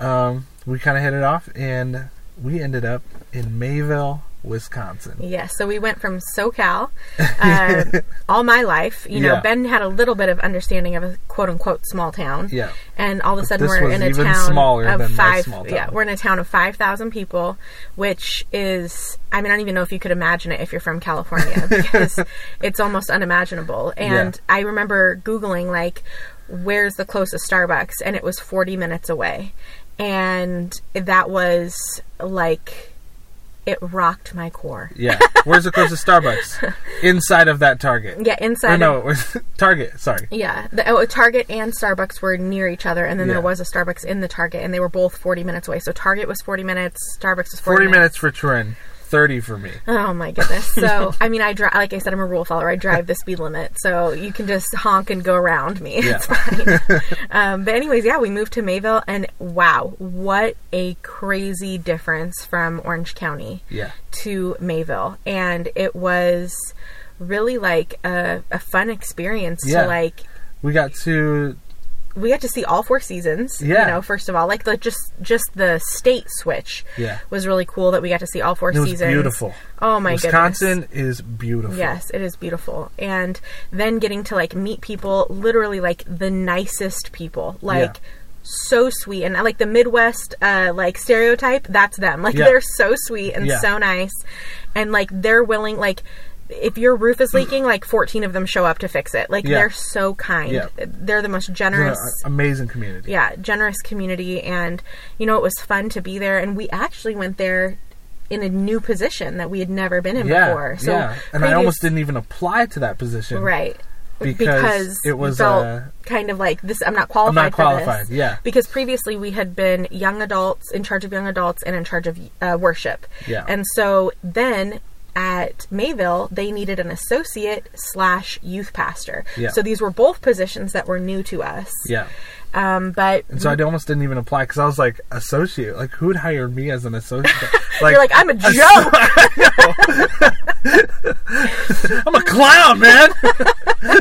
um, we kind of hit it off, and we ended up in Mayville, Wisconsin. Yes, so we went from SoCal uh, all my life. You know, Yeah. Ben had a little bit of understanding of a quote unquote small town. Yeah, And all of a sudden we're in a town of five. town. Yeah, we're in a town of five thousand people, which is I mean I don't even know if you could imagine it if you're from California because it's almost unimaginable. And Yeah. I remember googling like where's the closest Starbucks, and it was forty minutes away, and that was like it rocked my core. Yeah. Where's the closest Starbucks? Inside of that Target. Yeah, inside. Or no, of, Target. Sorry. Yeah, the, oh, Target and Starbucks were near each other, and then yeah. there was a Starbucks in the Target, and they were both 40 minutes away. So Target was 40 minutes, Starbucks was 40, 40 minutes. minutes for Turin. 30 for me. Oh my goodness. So, I mean, I drive, like I said, I'm a rule follower. I drive the speed limit. So you can just honk and go around me. Yeah. It's fine. um, but, anyways, yeah, we moved to Mayville and wow, what a crazy difference from Orange County yeah. to Mayville. And it was really like a, a fun experience yeah. to like. We got to we got to see all four seasons. Yeah. You know, first of all, like the just just the state switch Yeah. was really cool that we got to see all four it was seasons. beautiful. Oh my Wisconsin goodness. Wisconsin is beautiful. Yes, it is beautiful. And then getting to like meet people, literally like the nicest people. Like so sweet and like the Midwest uh like stereotype, that's them. Like Yeah. they're so sweet and Yeah. so nice. And like they're willing like if your roof is leaking, like 14 of them show up to fix it. Like Yeah. they're so kind. Yeah. They're the most generous an amazing community. yeah, generous community, and you know it was fun to be there. And we actually went there in a new position that we had never been in Yeah. before. So yeah. And I almost didn't even apply to that position. right Because it was, uh, kind of like this. I'm not qualified. I'm not qualified, yeah. Because previously we had been young adults in charge of young adults and in charge of uh, worship. Yeah. And so then at Mayville, they needed an associate slash youth pastor. Yeah. So these were both positions that were new to us. Yeah. Um, but And so I almost didn't even apply because I was like, associate. Like, who would hire me as an associate? Like, you're like, I'm a joke. I'm a clown, man.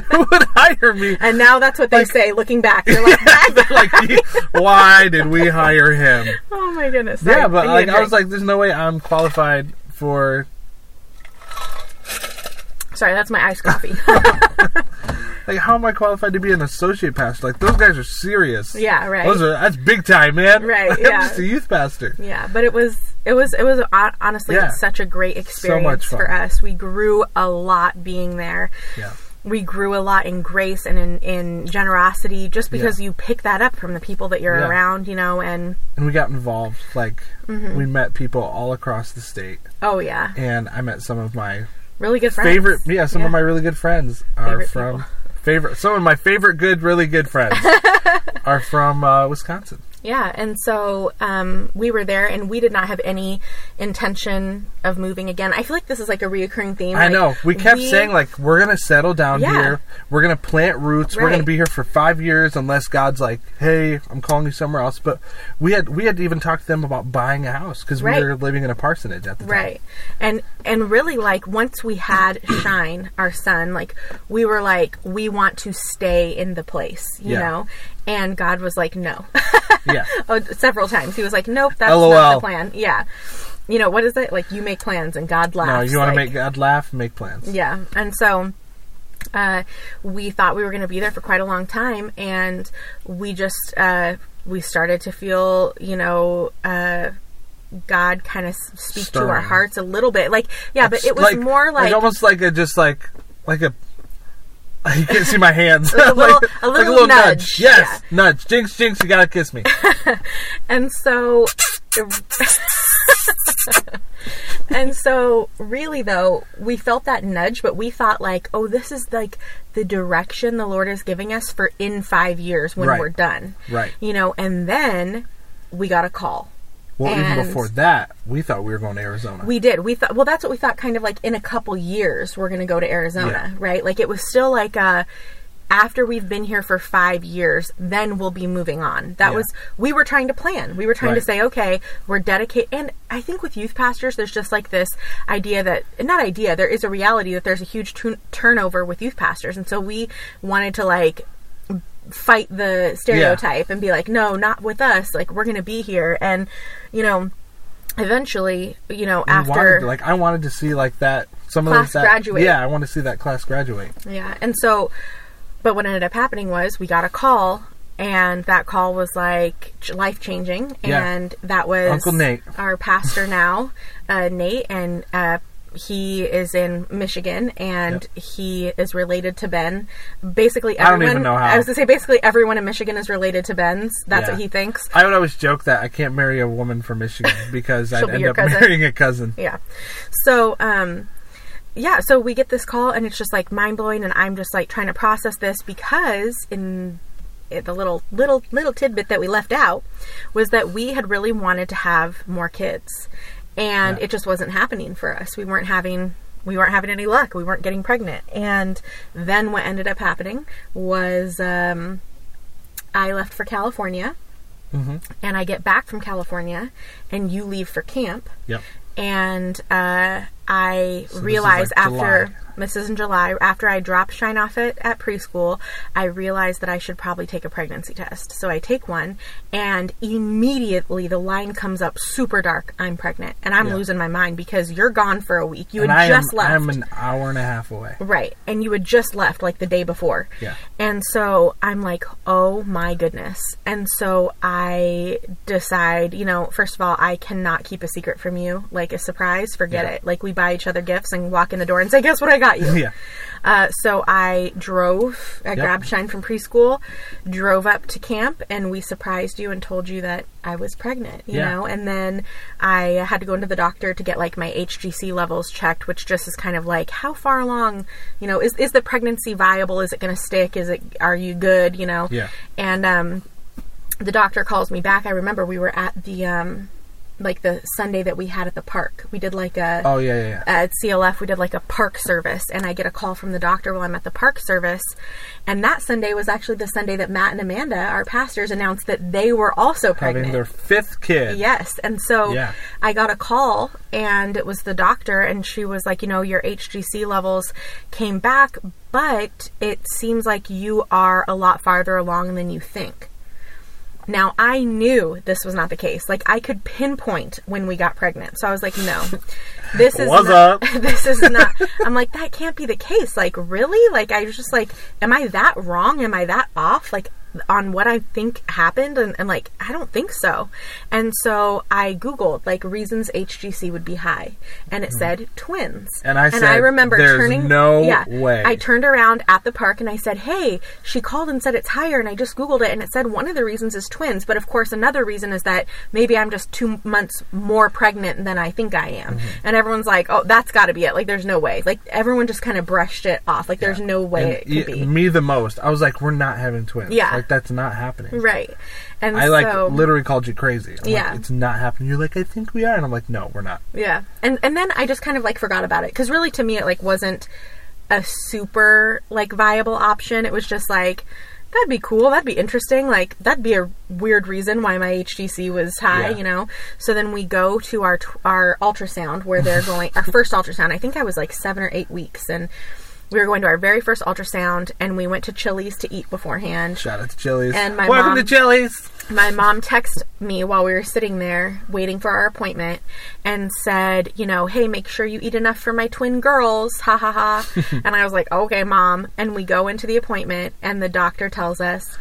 who would hire me? and now that's what they say looking back. You're like, like, why did we hire him? oh my goodness. Yeah, but I like, I was like, there's no way I'm qualified for. Sorry, that's my iced coffee. Like, how am I qualified to be an associate pastor? Like, those guys are serious. yeah, right. Those are that's big time, man. Right, I'm yeah. just a youth pastor. Yeah, but it was it was it was honestly Yeah. such a great experience much fun. for us. We grew a lot being there. Yeah. We grew a lot in grace and in, in generosity just because Yeah. you pick that up from the people that you're Yeah. around, you know, and And we got involved. Like, Mm-hmm. we met people all across the state, oh yeah, and I met some of my really good friends. favorite. Yeah, some Yeah. of my really good friends are Favorite from people. favorite. Some of my favorite good, really good friends are from uh, Wisconsin. Yeah, and so um, we were there, and we did not have any intention of moving again. I feel like this is like a reoccurring theme. I like, know. We kept saying like we're gonna settle down Yeah. here. We're gonna plant roots. We're gonna be here for five years unless God's like, "Hey, I'm calling you somewhere else." But we had we had to even talked to them about buying a house because Right. we were living in a parsonage at the time. right and and really like once we had shine our son like we were like we want to stay in the place you Yeah. know and god was like no Yeah. oh, several times he was like nope that's LOL. not the plan yeah you know what is it like you make plans and god laughs No, you want to like- make God laugh? Make plans. yeah and so uh, we thought we were going to be there for quite a long time and we just uh, we started to feel you know uh, god kind of speak to our hearts a little bit like yeah but it was like, more like, almost like a just like like a. You can't see my hands. Like a little- a like little nudge, Yes, nudge. Jinx, jinx. You gotta kiss me. and so and so really though we felt that nudge but we thought like oh this is like the direction the lord is giving us for in five years when Right. we're done Right. you know and then we got a call Well, even before that, we thought we were going to Arizona. we did we thought well that's what we thought kind of like in a couple years we're going to go to arizona right like it was still like uh after we've been here for five years, then we'll be moving on. That Yeah. was, we were trying to plan. We were trying to say, okay, we're dedicated. And I think with youth pastors, there's just like this idea that, not idea, there is a reality that there's a huge tu- turnover with youth pastors. And so we wanted to like fight the stereotype and be like, no, not with us. Like, we're going to be here. And, you know, eventually, you know, We after. wanted like I wanted to see like that some Class of that, graduate. Yeah, I want to see that class graduate. Yeah. And so, but what ended up happening was we got a call, and that call was like life changing. Yeah. And that was Uncle Nate. our pastor now, uh, Nate, and uh, he is in Michigan, and he is related to Ben. Basically, I don't everyone. even know how. I was gonna say basically everyone in Michigan is related to Ben's. That's Yeah. what he thinks. I would always joke that I can't marry a woman from Michigan because I'd be end up cousin. marrying a cousin. Yeah. So, um, yeah, so we get this call and it's just like mind blowing, and I'm just like trying to process this because in the little little little tidbit that we left out was that we had really wanted to have more kids, and Yeah. it just wasn't happening for us. We weren't having we weren't having any luck. We weren't getting pregnant, and then what ended up happening was um, I left for California. hmm And I get back from California, and you leave for camp Yep. and uh, I is realized like after July. this is in July after I dropped Shine off it at preschool, I realized that I should probably take a pregnancy test. So I take one, and immediately the line comes up super dark. I'm pregnant, and I'm Yeah. losing my mind because you're gone for a week. You and had I am, just left. I'm an hour and a half away. Right. And you had just left like the day before. Yeah. And so I'm like, oh my goodness. And so I decide, you know, first of all, I cannot keep a secret from you. Like a surprise, forget Yeah. it. Like we buy each other gifts and walk in the door and say, guess what I got you? Yeah. Uh, so I drove, I Yep. grabbed Shine from preschool, drove up to camp, and we surprised you and told you that I was pregnant, you Yeah. know? And then I had to go into the doctor to get like my HGC levels checked, which just is kind of like, how far along, you know, is, is the pregnancy viable? Is it going to stick? Is it, are you good, you know? Yeah. And, um, the doctor calls me back. I remember we were at the, um, like the Sunday that we had at the park. We did like a Oh yeah, yeah. yeah. at CLF, we did like a park service, and I get a call from the doctor while I'm at the park service. And that Sunday was actually the Sunday that Matt and Amanda, our pastors, announced that they were also pregnant. Having their fifth kid. Yes. And so Yeah. I got a call, and it was the doctor, and she was like, You know, your HGC levels came back, but it seems like you are a lot farther along than you think. Now, I knew this was not the case. Like, I could pinpoint when we got pregnant. So I was like, no, this is What's not, up? this is not, I'm like, that can't be the case. Like, really? Like, I was just like, am I that wrong? Am I that off? Like, on what I think happened? And, and like, I don't think so. And so I Googled, like, reasons HGC would be high. And it said twins. Mm-hmm. And I and I remember "There's turning, no yeah, way." I turned around at the park and I said, Hey, she called and said it's higher. And I just Googled it and it said one of the reasons is twins. But of course, another reason is that maybe I'm just two months more pregnant than I think I am. Mm-hmm. And everyone's like, Oh, that's got to be it. Like, there's no way. Like, everyone just kind of brushed it off. Like, there's no way And it could y- be. me the most. I was like, we're not having twins. Yeah. Like that's not happening. Right. And I like so, literally called you crazy. I'm Yeah. Like, it's not happening. You're like, I think we are, and I'm like, no, we're not. Yeah, and and then I just kind of like forgot about it because really to me it like wasn't a super like viable option. It was just like that'd be cool, that'd be interesting. Like that'd be a weird reason why my HTC was high, Yeah. you know. So then we go to our our ultrasound where they're going our first ultrasound. I think I was like seven or eight weeks and. We were going to our very first ultrasound, and we went to Chili's to eat beforehand. Shout out to Chili's. And my Welcome mom- to Chili's. my mom texted me while we were sitting there waiting for our appointment and said, you know, hey, make sure you eat enough for my twin girls. Ha ha ha. and I was like, okay, mom. And we go into the appointment, and the doctor tells us,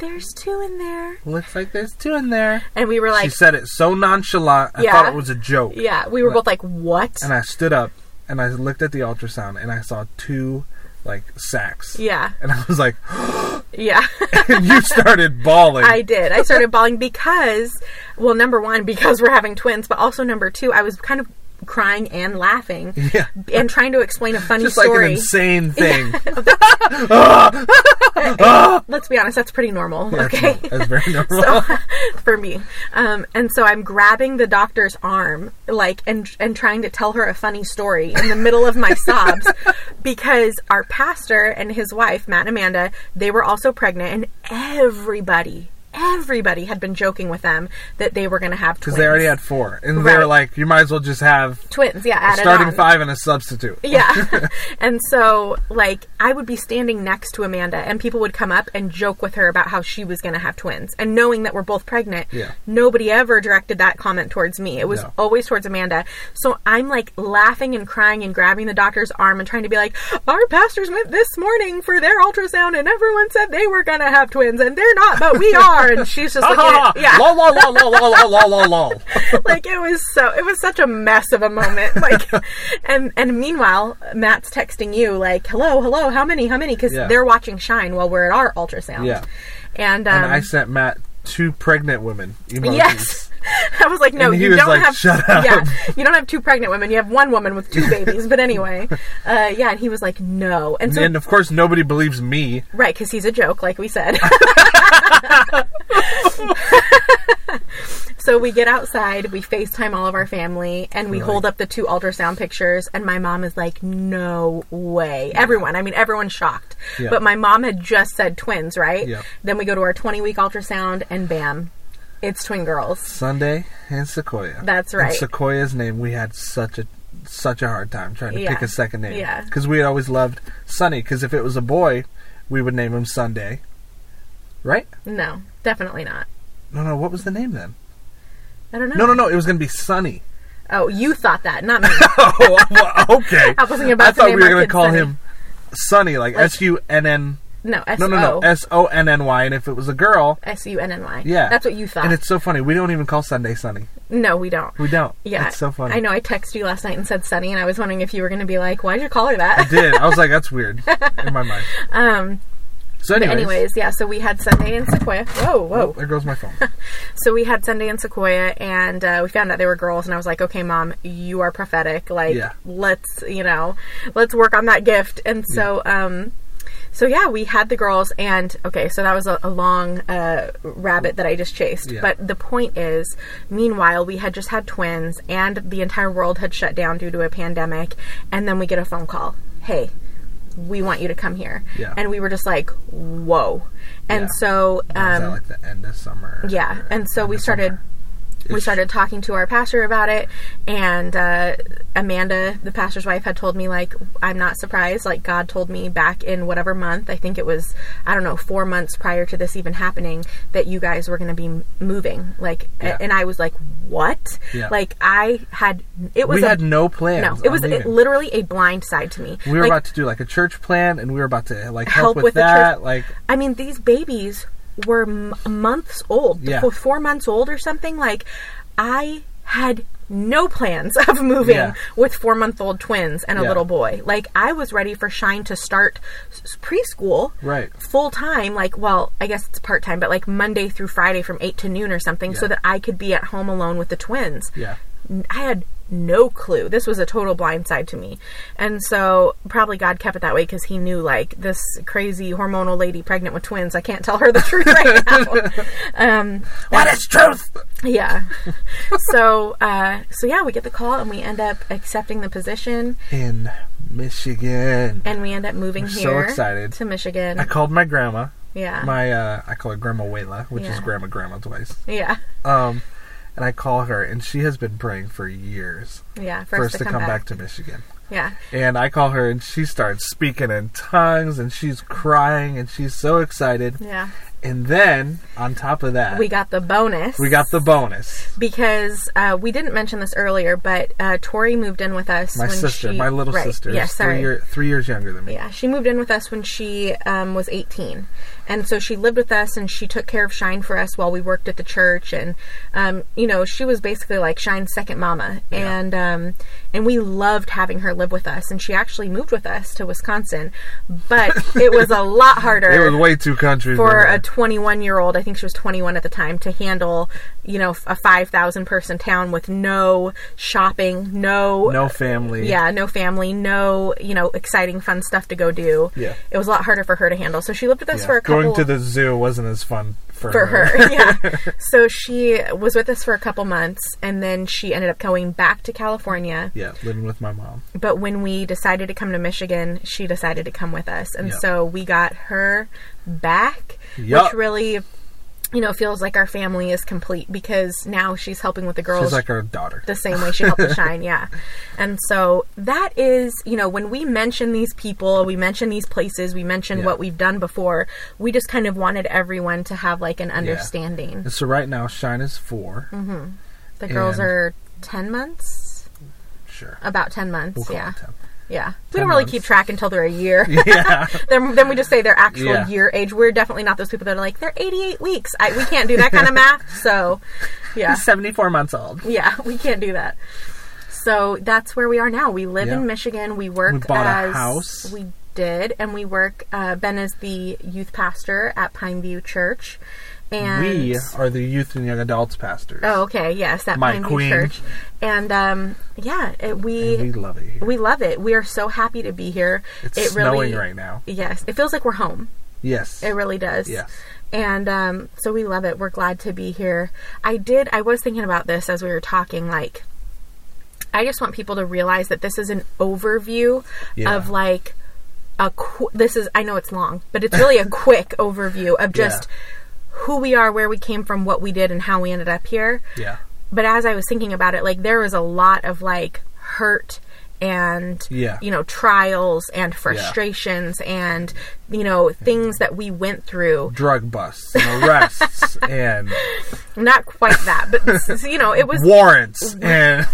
there's two in there. Looks like there's two in there. And we were like, she said it so nonchalant. I Yeah. thought it was a joke. yeah, we were both like, what? And I stood up and I looked at the ultrasound and I saw two like sacks. yeah, And I was like, yeah. and you started bawling. I did. I started bawling because, well, number one, because we're having twins, but also number two, I was kind of crying and laughing Yeah. and trying to explain a funny Just like story. an insane thing. Let's be honest, that's pretty normal. That's okay. That's very normal. so for me um, and so i'm grabbing the doctor's arm like and and trying to tell her a funny story in the middle of my sobs because our pastor and his wife matt and amanda they were also pregnant and everybody everybody had been joking with them that they were going to have twins Because they already had four. And they were like, you might as well just have twins yeah starting on. five and a substitute. Yeah. and so, like, I would be standing next to Amanda, and people would come up and joke with her about how she was going to have twins. And knowing that we're both pregnant, Yeah. nobody ever directed that comment towards me. It was No. always towards Amanda. So I'm like laughing and crying and grabbing the doctor's arm and trying to be like, Our pastors went this morning for their ultrasound, and everyone said they were going to have twins, and they're not, but we are. And she's just like, Ha yeah lol, lol, lol, lol, lol, lol, lol, lol. like it was so it was such a mess of a moment like and and meanwhile matt's texting you like hello hello how many how many because Yeah. they're watching shine while we're at our ultrasound Yeah. and um And I sent Matt two pregnant women emojis. yes i was like no you don't like, have "Shut up." yeah you don't have two pregnant women you have one woman with two babies but anyway uh yeah and he was like no and so And of course, nobody believes me. Right, because he's a joke, like we said. So we get outside, we FaceTime all of our family, and we Right. hold up the two ultrasound pictures. And my mom is like, "No way!" Everyone, I mean, everyone's shocked. Yeah. But my mom had just said twins, right? Yeah. Then we go to our 20 week ultrasound, and bam, it's twin girls. Sunday and Sequoia. That's And right. Sequoia's name, we had such a such a hard time trying to Yeah. pick a second name. Yeah. Because we had always loved Sunny. Because if it was a boy, we would name him Sunday. Right? No, definitely not. No, no. What was the name then? I don't know. No, no, no. It was going to be Sunny. Oh, you thought that, not me. oh, well, okay. I wasn't about I thought we were gonna call Sunny. him Sunny, like S U N N. No, S No, no, no. S O N N Y. And if it was a girl, S U N N Y. yeah. That's what you thought. And it's so funny. We don't even call Sunday Sunny. no, we don't. We don't. Yeah, It's so funny. I know. I texted you last night and said Sunny, and I was wondering if you were going to be like, "Why'd you call her that?" I did. I was like, that's weird in my mind. um. So, anyways, anyways, yeah. So we had Sunday in Sequoia. Whoa, whoa. oh, there goes my phone. So we had Sunday in Sequoia, and uh, we found out they were girls, and I was like, "Okay, mom, you are prophetic. Like, Yeah. let's, you know, let's work on that gift." And so, um, So yeah, we had the girls, and okay, so that was a, a long uh, rabbit that I just chased. Yeah. But the point is, meanwhile, we had just had twins, and the entire world had shut down due to a pandemic, and then we get a phone call. Hey, we want you to come here, Yeah. and we were just like, whoa. And Yeah. so, Was um, that like the end of summer? yeah, and so we started summer? We started talking to our pastor about it and uh, amanda the pastor's wife had told me like i'm not surprised like god told me back in whatever month i think it was i don't know four months prior to this even happening that you guys were going to be moving like Yeah. and i was like what Yeah. like i had it was We a, had no plans. no it was leaving. literally a blind side to me We were Like, about to do like a church plan, and we were about to like help, Help with, with that. Like, I mean, these babies were m- months old, Yeah. four, four months old or something. Like, I had no plans of moving Yeah. with four month old twins and a Yeah. little boy. Like, I was ready for Shine to start s- preschool. right? Full time, like, well, I guess it's part time, but like Monday through Friday from 8 to noon or something, so that I could be at home alone with the twins. Yeah. I had no clue. This was a total blindside to me. And so probably God kept it that way because he knew like this crazy hormonal lady pregnant with twins. I can't tell her the truth right now. um, What is truth? yeah. so, uh, so yeah, we get the call and we end up accepting the position In Michigan. and we end up moving We're so excited. to Michigan. I called my grandma. yeah. My uh, I call her Grandma Wayla, which is Grandma Grandma twice. yeah. Um, and I call her, and she has been praying for years Yeah. for us to come back. to Michigan. Yeah. And I call her, and she starts speaking in tongues, and she's crying, and she's so excited. Yeah. And then on top of that, We got the bonus. we got the bonus. because uh, we didn't mention this earlier, but uh, Tori moved in with us. My sister, she- my little right, sister, Yes, sorry. three, year, three years younger than me. Yeah, she moved in with us when she um, was 18. And so she lived with us and she took care of Shine for us while we worked at the church. And, um, you know, she was basically like Shine's second mama. And, um, and we loved having her live with us. And she actually moved with us to Wisconsin. But it was a lot harder It was way too country for a 21 year old, I think she was 21 at the time, to handle, you know, a 5,000 person town with no shopping, no. no family. Yeah, no family, no, you know, exciting, fun stuff to go do. Yeah. It was a lot harder for her to handle. So she lived with us Yeah. for a couple Going to the zoo wasn't as fun for, for her. yeah. So she was with us for a couple months and then she ended up going back to California. yeah, living with my mom. But when we decided to come to Michigan, she decided to come with us. And Yep. so we got her back, Yup. which really, you know, feels like our family is complete because now she's helping with the girls She's like our daughter. the same way she helped us shine, yeah. And so that is, you know, when we mention these people, we mention these places, we mention Yeah. what we've done before, we just kind of wanted everyone to have like an understanding. And so right now, Shine is 4 mm-hmm. The girls are 10 months, Sure. about 10 months, We'll yeah. it 10. Yeah. We don't really months. keep track until they're a year. Yeah. then, then we just say their actual Yeah. year age. We're definitely not those people that are like, they're 88 weeks. I, we can't do that kind of math. So, yeah. 74 months old. Yeah, we can't do that. So that's where we are now. We live Yeah. in Michigan. We work We bought a as house. we did, and we work. Uh, ben is the youth pastor at Pineview Church, and We are the youth and young adults pastors. oh, okay, yes, at My queen. Church, and um, yeah, it, we And we love it here. we love it. We are so happy to be here. it's it snowing really, right now. Yes, it feels like we're home. Yes. It really does. Yes. And um, so we love it. We're glad to be here. I did, I was thinking about this as we were talking. Like, I just want people to realize that this is an overview Yeah. of like a, qu- this is, I know it's long, but it's really a quick overview of just who we are, where we came from, what we did, and how we ended up here. yeah. But as I was thinking about it, like, there was a lot of like hurt and Yeah. you know trials and frustrations and you know things that we went through Drug busts and arrests and not quite that but you know it was warrants and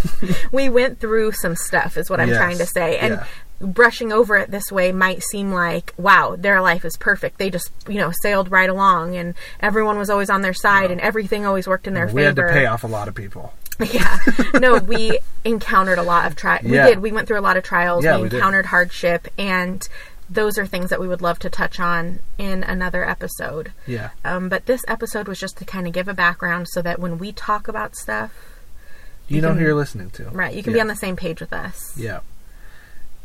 we went through some stuff is what i'm Yes, trying to say and yeah. Brushing over it this way might seem like wow their life is perfect they just you know sailed right along and everyone was always on their side and everything always worked in their we favor We had to pay off a lot of people. yeah no we encountered a lot of tri we Yeah. did we went through a lot of trials Yeah, we we did. encountered hardship and those are things that we would love to touch on in another episode Yeah. um, but this episode was just to kind of give a background so that when we talk about stuff You, know can- who you're listening to. right you can yeah. be on the same page with us Yeah.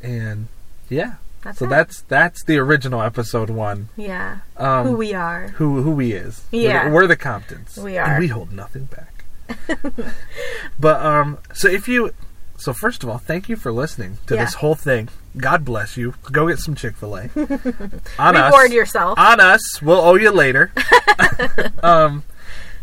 And yeah. That's so it. that's that's the original episode one. yeah. Um, Who we are. who who we is. Yeah. We're, we're the Comptons. We And are. we hold nothing back. but um so if you so first of all, thank you for listening to Yeah. this whole thing. God bless you. Go get some Chick-fil-A. On us. Reward yourself. On us. We'll owe you later. um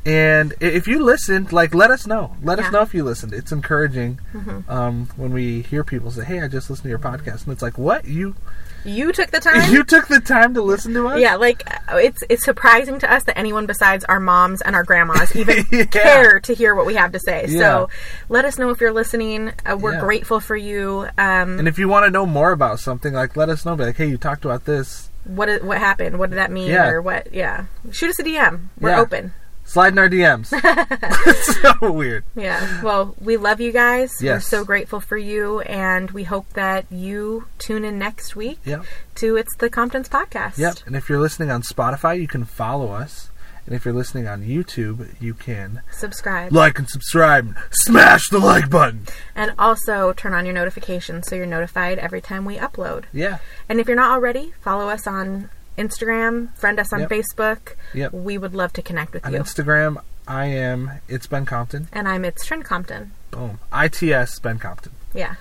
and if you listened, like let us know. Let us know if you listened. It's encouraging Mm-hmm. um, when we hear people say, "Hey, I just listened to your podcast," and it's like, "What you You took the time. you took the time to listen to us?" yeah, like it's it's surprising to us that anyone besides our moms and our grandmas even Yeah. care to hear what we have to say. Yeah. So let us know if you're listening. Uh, we're Yeah. grateful for you. Um, And if you want to know more about something, like let us know. Be like, hey, you talked about this. what what happened? What did that mean? Yeah. Or what? Yeah, shoot us a DM. We're Yeah. open. Slide in our DMs. so weird. Yeah. Well, we love you guys. Yes. We're so grateful for you, and we hope that you tune in next week Yep. to It's the Comptons podcast. Yep. And if you're listening on Spotify, you can follow us. And if you're listening on YouTube, you can Subscribe. like and subscribe. Smash the like button. And also turn on your notifications so you're notified every time we upload. Yeah. And if you're not already, follow us on Instagram, friend us on Yep. Facebook. Yep. We would love to connect with On you. On Instagram, I am it's Ben Compton. and I'm It's Trent Compton. Boom. ITS Ben Compton. Yeah.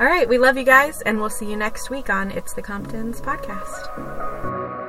All right. We love you guys, and we'll see you next week on It's the Comptons podcast.